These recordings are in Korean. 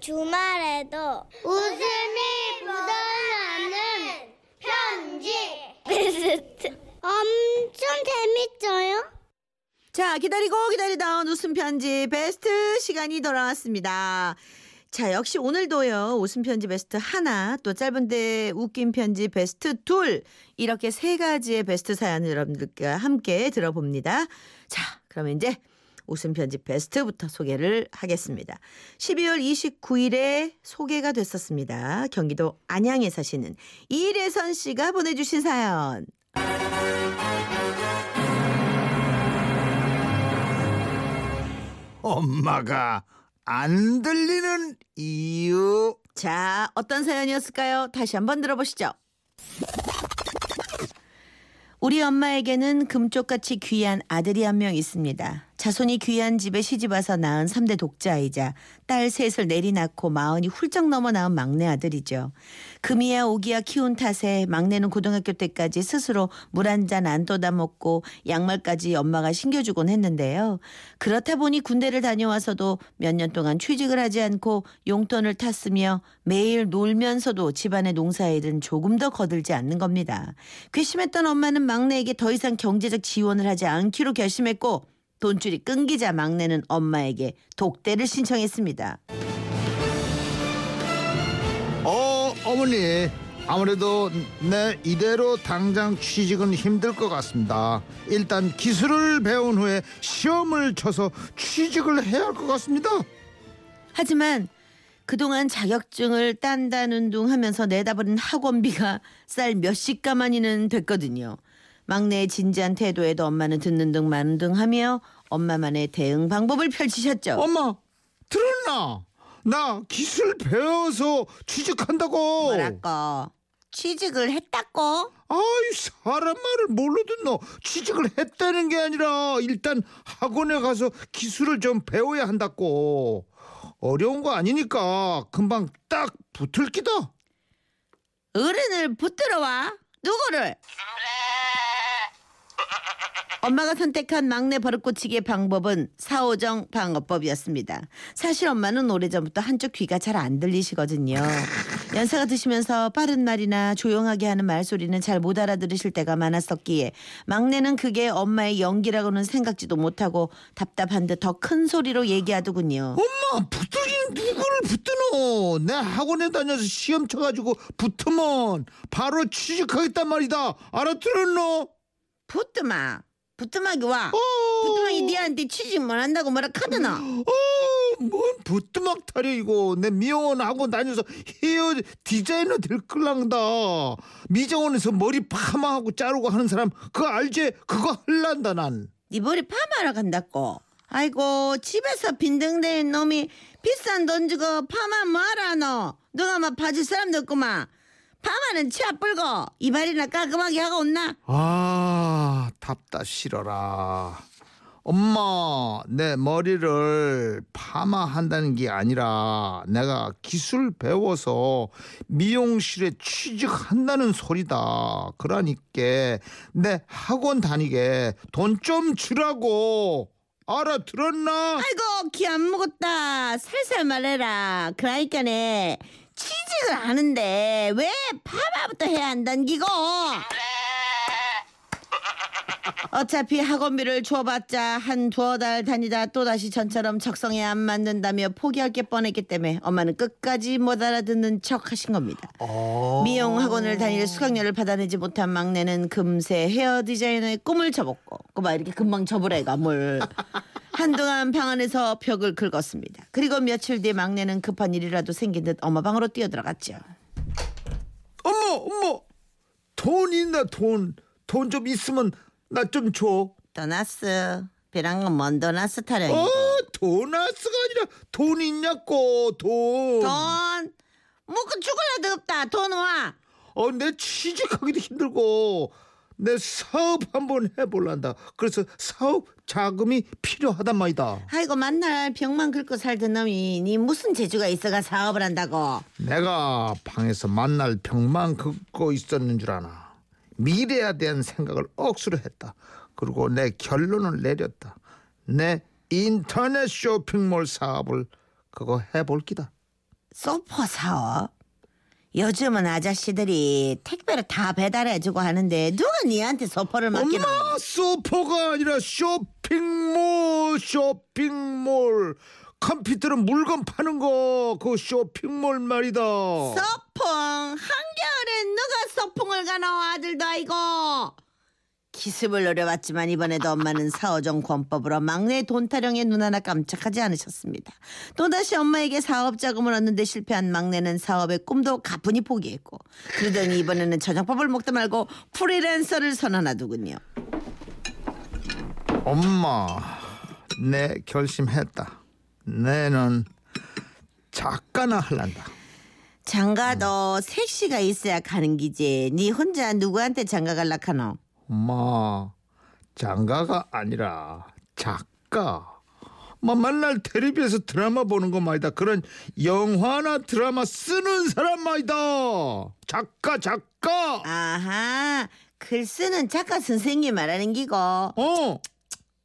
주말에도 웃음이 묻어나는 편지 베스트 엄청 재밌어요. 자, 기다리고 기다리던 웃음 편지 베스트 시간이 돌아왔습니다. 자, 역시 오늘도요. 웃음 편지 베스트 하나, 또 짧은데 웃긴 편지 베스트 둘, 이렇게 세 가지의 베스트 사연을 여러분들과 함께 들어봅니다. 자, 그러면 이제 웃음 편지 베스트부터 소개를 하겠습니다. 12월 29일에 소개가 됐었습니다. 경기도 안양에 사시는 이래선 씨가 보내주신 사연. 엄마가 안 들리는 이유. 자, 어떤 사연이었을까요? 다시 한번 들어보시죠. 우리 엄마에게는 금쪽같이 귀한 아들이 한 명 있습니다. 자손이 귀한 집에 시집와서 낳은 3대 독자이자 딸 셋을 내리 낳고 마흔이 훌쩍 넘어 낳은 막내 아들이죠. 금이야 오기야 키운 탓에 막내는 고등학교 때까지 스스로 물 한 잔 안 떠다 먹고 양말까지 엄마가 신겨주곤 했는데요. 그렇다 보니 군대를 다녀와서도 몇 년 동안 취직을 하지 않고 용돈을 탔으며 매일 놀면서도 집안의 농사일은 조금 더 거들지 않는 겁니다. 괘씸했던 엄마는 막내에게 더 이상 경제적 지원을 하지 않기로 결심했고 돈줄이 끊기자 막내는 엄마에게 독대를 신청했습니다. 어, 어머니. 아무래도 내 이대로 당장 취직은 힘들 것 같습니다. 일단 기술을 배운 후에 시험을 쳐서 취직을 해야 할 것 같습니다. 하지만 그동안 자격증을 딴다는 둥 하면서 내다버린 학원비가 쌀 몇십 가마니는 됐거든요. 막내의 진지한 태도에도 엄마는 듣는 둥 마는 둥 하며 엄마만의 대응 방법을 펼치셨죠. 엄마, 들었나? 나 기술 배워서 취직한다고. 뭐랄까 취직을 했다고? 아이 사람 말을 뭘로 듣노 취직을 했다는 게 아니라 일단 학원에 가서 기술을 좀 배워야 한다고 어려운 거 아니니까 금방 딱 붙을 기다 어른을 붙들어 와 누구를? 엄마가 선택한 막내 버릇고치기의 방법은 사오정 방어법이었습니다. 사실 엄마는 오래전부터 한쪽 귀가 잘 안 들리시거든요. 연세가 드시면서 빠른 말이나 조용하게 하는 말소리는 잘 못 알아들으실 때가 많았었기에 막내는 그게 엄마의 연기라고는 생각지도 못하고 답답한 듯 더 큰 소리로 얘기하더군요. 엄마 붙들기는 누구를 붙드노 내 학원에 다녀서 시험 쳐가지고 붙으면 바로 취직하겠단 말이다 알아들었노 부뚜막 부뚜막이 와 어, 부뚜막이 니한테 취직 못 한다고 뭐라 카드나. 어, 뭔 부뚜막 타려 이거. 내 미용원 학원 다녀서 헤어 디자이너 될 끌랑다. 미정원에서 머리 파마하고 자르고 하는 사람 그거 알지? 그거 할란다 난. 네 머리 파마하러 간다고? 아이고 집에서 빈둥대는 놈이 비싼 돈 주고 파마 뭐하라 너 너가 막 봐줄 사람도 없구만 파마는 치아 뿔고 이발이나 깔끔하게 하고 온나 아, 답다 싫어라. 엄마, 내 머리를 파마한다는 게 아니라 내가 기술 배워서 미용실에 취직한다는 소리다. 그러니까 내 학원 다니게 돈 좀 주라고. 알아들었나? 아이고 기안 먹었다 살살 말해라 그러니까네 취직을 하는데 왜 파마부터 해야 한단 기고? 어차피 학원비를 줘봤자 한 두어 달 다니다 또다시 전처럼 적성에 안 맞는다며 포기할 게 뻔했기 때문에 엄마는 끝까지 못 알아듣는 척 하신 겁니다. 어. 미용 학원을 다닐 수강료를 받아내지 못한 막내는 금세 헤어 디자이너의 꿈을 접었고 꼬마 이렇게 금방 접으래가. 뭘 한동안 방 안에서 벽을 긁었습니다. 그리고 며칠 뒤 막내는 급한 일이라도 생긴 듯 엄마 방으로 뛰어들어갔죠. 엄마, 엄마. 돈 있나 돈. 돈 좀 있으면 나 좀 줘. 떠났어. 배랑은 먼 떠났어 타령이. 어, 도나스가 아니라 돈 있냐고 돈. 돈 먹고 죽을라도 없다. 돈 와. 어, 내 취직하기도 힘들고 내 사업 한번 해볼란다. 그래서 사업 자금이 필요하단 말이다. 아이고 만날 벽만 긁고 살던 놈이 니 무슨 재주가 있어가 사업을 한다고. 내가 방에서 만날 벽만 긋고 있었는 줄 아나. 미래에 대한 생각을 억수로 했다. 그리고 내 결론을 내렸다. 내 인터넷 쇼핑몰 사업을 그거 해볼 기다. 소포 사업? 요즘은 아저씨들이 택배로 다 배달해주고 하는데 누가 니한테 소포를 맡기나? 엄마 소포가 아니라 쇼핑몰 쇼핑몰. 컴퓨터는 물건 파는 거 그 쇼핑몰 말이다. 소풍? 한겨울엔 누가 소풍을 가노 아들도 아이고 기습을 노려봤지만 이번에도 엄마는 사오정 권법으로 막내 돈 타령에 눈 하나 깜짝하지 않으셨습니다. 또다시 엄마에게 사업 자금을 얻는데 실패한 막내는 사업의 꿈도 가뿐히 포기했고 그러더니 이번에는 저녁밥을 먹다 말고 프리랜서를 선언하더군요. 엄마 내 결심했다 내는 작가나 할란다 장가도 색시가 있어야 가는 기지. 네 혼자 누구한테 장가 갈라 카노? 엄마 장가가 아니라 작가. 뭐 맨날 텔레비에서 드라마 보는 거 말이다. 그런 영화나 드라마 쓰는 사람 말이다. 작가 작가. 아하, 글 쓰는 작가 선생님 말하는 기고. 어.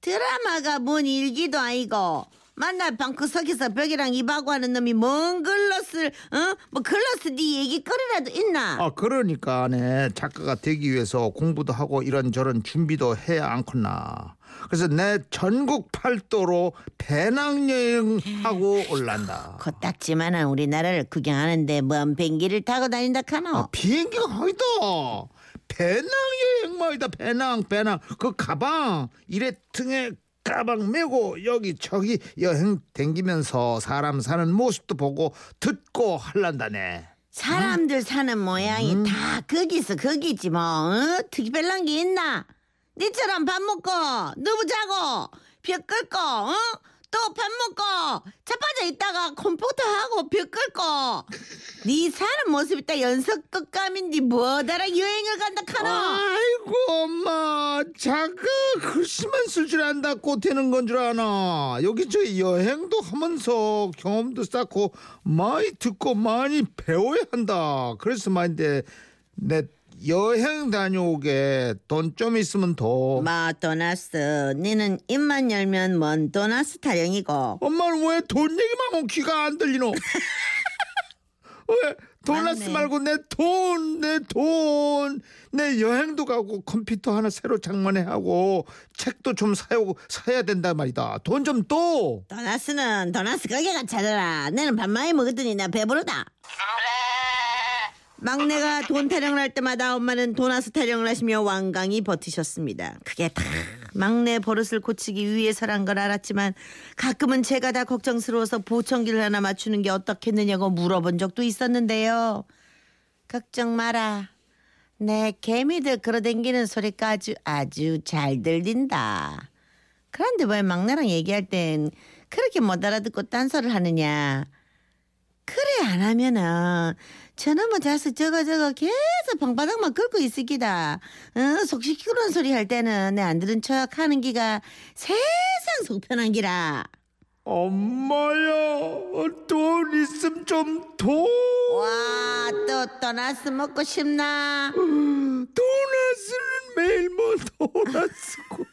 드라마가 뭔 일기도 아니고 만날 방 구석에서 벽이랑 입하고 하는 놈이 뭔 쓸, 어? 뭐 글로 쓸네 얘기 거리라도 있나? 아 그러니까 내 작가가 되기 위해서 공부도 하고 이런저런 준비도 해야 않겠나 그래서 내 전국 팔도로 배낭여행하고 올란다 코딱지만한 우리나라를 구경하는데 뭔 뱅기를 타고 다닌다 카노? 아, 비행기가 아니다 배낭여행 말이다 배낭 배낭 그 가방 이래 등에 가방 메고 여기 저기 여행 댕기면서 사람 사는 모습도 보고 듣고 할란다네 사람들 사는 모양이 음. 다 거기서 거기지 뭐 어? 특별한 게 있나? 니처럼 밥 먹고 누구 자고 벽 끌고 어? 또 밥 먹고 자빠져 있다가 컴퓨터 하고 벽 끌고. 네 사는 모습이 딱 연속 끝감인데 뭐다라 여행을 간다 카노. 아이고 엄마. 작가 글씨만 쓸 줄 안다고 되는 건 줄 아나. 여기 저 여행도 하면서 경험도 쌓고 많이 듣고 많이 배워야 한다. 그래서 말인데 내 여행 다녀오게 돈 좀 있으면 더. 마 도나스 니는 입만 열면 뭔 도나스 타령이고. 엄마는 왜 돈 얘기만 하면 귀가 안 들리노? 왜 도나스 맞네. 말고 내 돈 내 돈. 내 여행도 가고 컴퓨터 하나 새로 장만해 하고 책도 좀 사요 사야 된단 말이다. 돈 좀 또. 도나스는 도나스 가게가 찾아라. 내는 밥 많이 먹었더니 나 배부르다 막내가 돈 타령을 할 때마다 엄마는 도나스 타령을 하시며 완강히 버티셨습니다. 그게 다 막내 버릇을 고치기 위해서란 걸 알았지만 가끔은 제가 다 걱정스러워서 보청기를 하나 맞추는 게 어떻겠느냐고 물어본 적도 있었는데요. 걱정 마라. 내 개미들 끌어당기는 소리가 아주 아주 잘 들린다. 그런데 왜 막내랑 얘기할 땐 그렇게 못 알아듣고 딴소리를 하느냐. 안 하면은 저놈의 자식 저거 저거 계속 방바닥만 긁고 있을 기다. 어, 속 시키는 소리 할 때는 내 안 들은 척 하는 기가 세상 속편한 기라. 엄마야 돈 있음 좀더 와, 또 도나스 먹고 싶나? 도나스는 매일 뭐 도나스고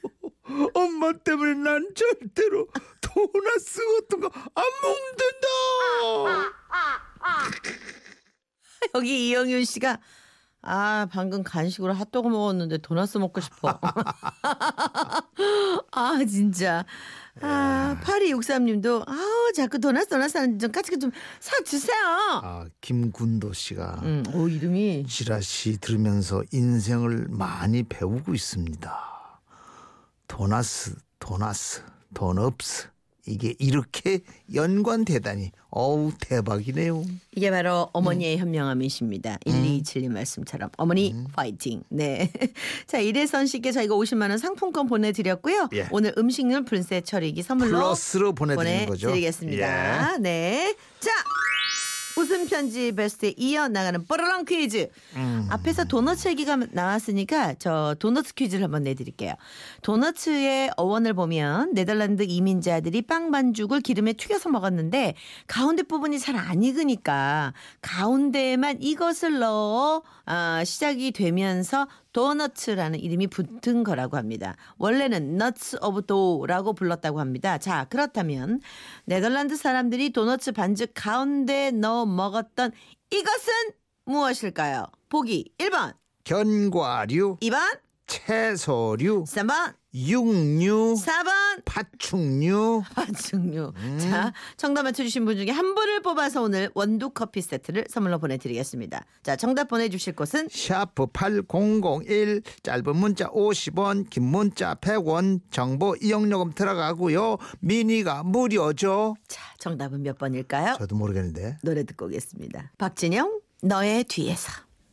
엄마 때문에 난 절대로 도나스 같은 거 안 먹는다 여기 이영윤 씨가 아 방금 간식으로 핫도그 먹었는데 도나스 먹고 싶어. 아 진짜. 아 8263님도 아우 자꾸 도나스 도나스 하는데 좀 같이 좀 사주세요. 아 김군도 씨가 음, 오 이름이 지라시 들으면서 인생을 많이 배우고 있습니다. 도나스, 도나스, 돈 없스 이게 이렇게 연관되다니 어우 대박이네요. 이게 바로 어머니의 현명함이십니다. 1227님 말씀처럼 어머니 파이팅. 네. 자 이래선 씨께 저희가 50만 원 상품권 보내드렸고요. 예. 오늘 음식물 분쇄 처리기 선물로 플러스로 보내드리는 거죠. 보내드리겠습니다. 예. 네. 자. 웃음 편지 베스트에 이어 나가는 뽀로롱 퀴즈. 음. 앞에서 도너츠 얘기가 나왔으니까 저 도너츠 퀴즈를 한번 내드릴게요. 도너츠의 어원을 보면 네덜란드 이민자들이 빵 반죽을 기름에 튀겨서 먹었는데 가운데 부분이 잘 안 익으니까 가운데에만 이것을 넣어 아, 시작이 되면서 도너츠라는 이름이 붙은 거라고 합니다. 원래는 nuts of dough라고 불렀다고 합니다. 자, 그렇다면 네덜란드 사람들이 도너츠 반죽 가운데 넣어 먹었던 이것은 무엇일까요? 보기 1번, 견과류, 2번, 채소류, 3번, 육류, 4번, 파충류. 파충류. 자, 정답 맞춰주신 분 중에 한 분을 뽑아서 오늘 원두 커피 세트를 선물로 보내드리겠습니다. 자, 정답 보내주실 곳은 샤프 8001 짧은 문자 50원 긴 문자 100원 정보 이용요금 들어가고요 미니가 무료죠 자, 정답은 몇 번일까요? 저도 모르겠는데 노래 듣고 오겠습니다. 박진영, 너의 뒤에서.